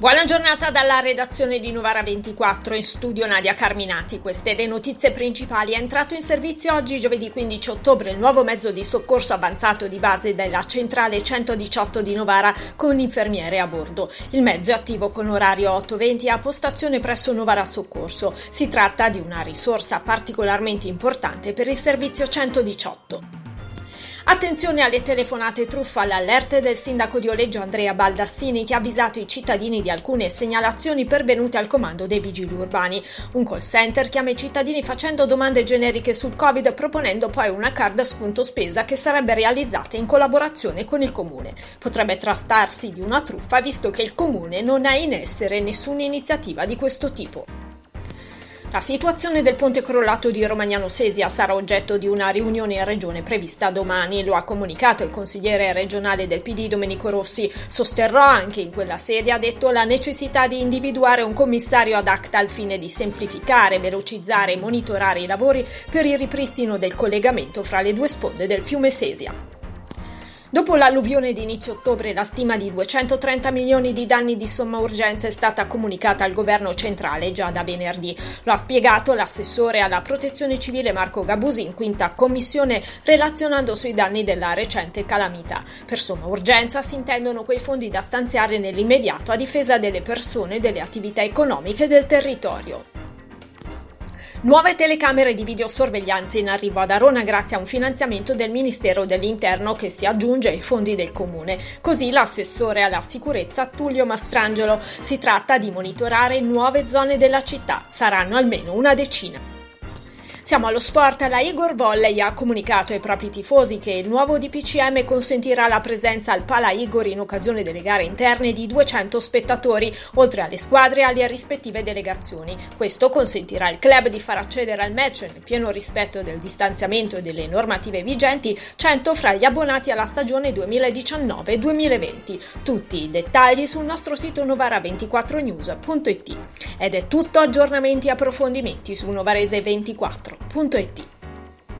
Buona giornata dalla redazione di Novara 24, in studio Nadia Carminati. Queste le notizie principali. È entrato in servizio oggi, giovedì 15 ottobre, il nuovo mezzo di soccorso avanzato di base della centrale 118 di Novara con infermiere a bordo. Il mezzo è attivo con orario 8.20 a postazione presso Novara Soccorso. Si tratta di una risorsa particolarmente importante per il servizio 118. Attenzione alle telefonate truffa all'alerte del sindaco di Oleggio Andrea Baldassini che ha avvisato i cittadini di alcune segnalazioni pervenute al comando dei vigili urbani. Un call center chiama i cittadini facendo domande generiche sul Covid proponendo poi una card sconto spesa che sarebbe realizzata in collaborazione con il comune. Potrebbe trattarsi di una truffa visto che il comune non ha in essere nessuna iniziativa di questo tipo. La situazione del ponte crollato di Romagnano Sesia sarà oggetto di una riunione in regione prevista domani, lo ha comunicato il consigliere regionale del PD Domenico Rossi. Sosterrò anche in quella sede, ha detto, la necessità di individuare un commissario ad acta al fine di semplificare, velocizzare e monitorare i lavori per il ripristino del collegamento fra le due sponde del fiume Sesia. Dopo l'alluvione di inizio ottobre, la stima di 230 milioni di danni di somma urgenza è stata comunicata al governo centrale già da venerdì. Lo ha spiegato l'assessore alla protezione civile Marco Gabusi in quinta commissione relazionando sui danni della recente calamità. Per somma urgenza si intendono quei fondi da stanziare nell'immediato a difesa delle persone e delle attività economiche del territorio. Nuove telecamere di videosorveglianza in arrivo ad Arona grazie a un finanziamento del Ministero dell'Interno che si aggiunge ai fondi del comune. Così l'assessore alla sicurezza Tullio Mastrangelo. Si tratta di monitorare nuove zone della città, saranno almeno una decina. Siamo allo sport. La Igor Volley ha comunicato ai propri tifosi che il nuovo DPCM consentirà la presenza al Pala Igor in occasione delle gare interne di 200 spettatori, oltre alle squadre e alle rispettive delegazioni. Questo consentirà al club di far accedere al match, nel pieno rispetto del distanziamento e delle normative vigenti, 100 fra gli abbonati alla stagione 2019-2020. Tutti i dettagli sul nostro sito novara24news.it. Ed è tutto aggiornamenti e approfondimenti su Novarese 24. Punto